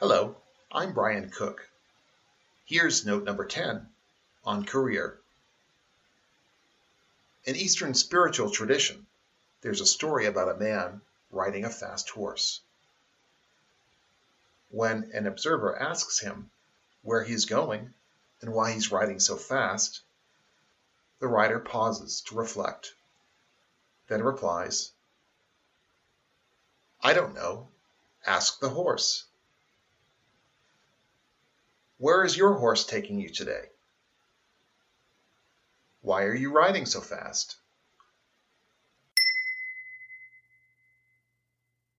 Hello, I'm Brian Cooke. Here's note number 10 on career. In Eastern spiritual tradition, there's a story about a man riding a fast horse. When an observer asks him where he's going and why he's riding so fast, the rider pauses to reflect, then replies, I don't know. Ask the horse. Where is your horse taking you today? Why are you riding so fast?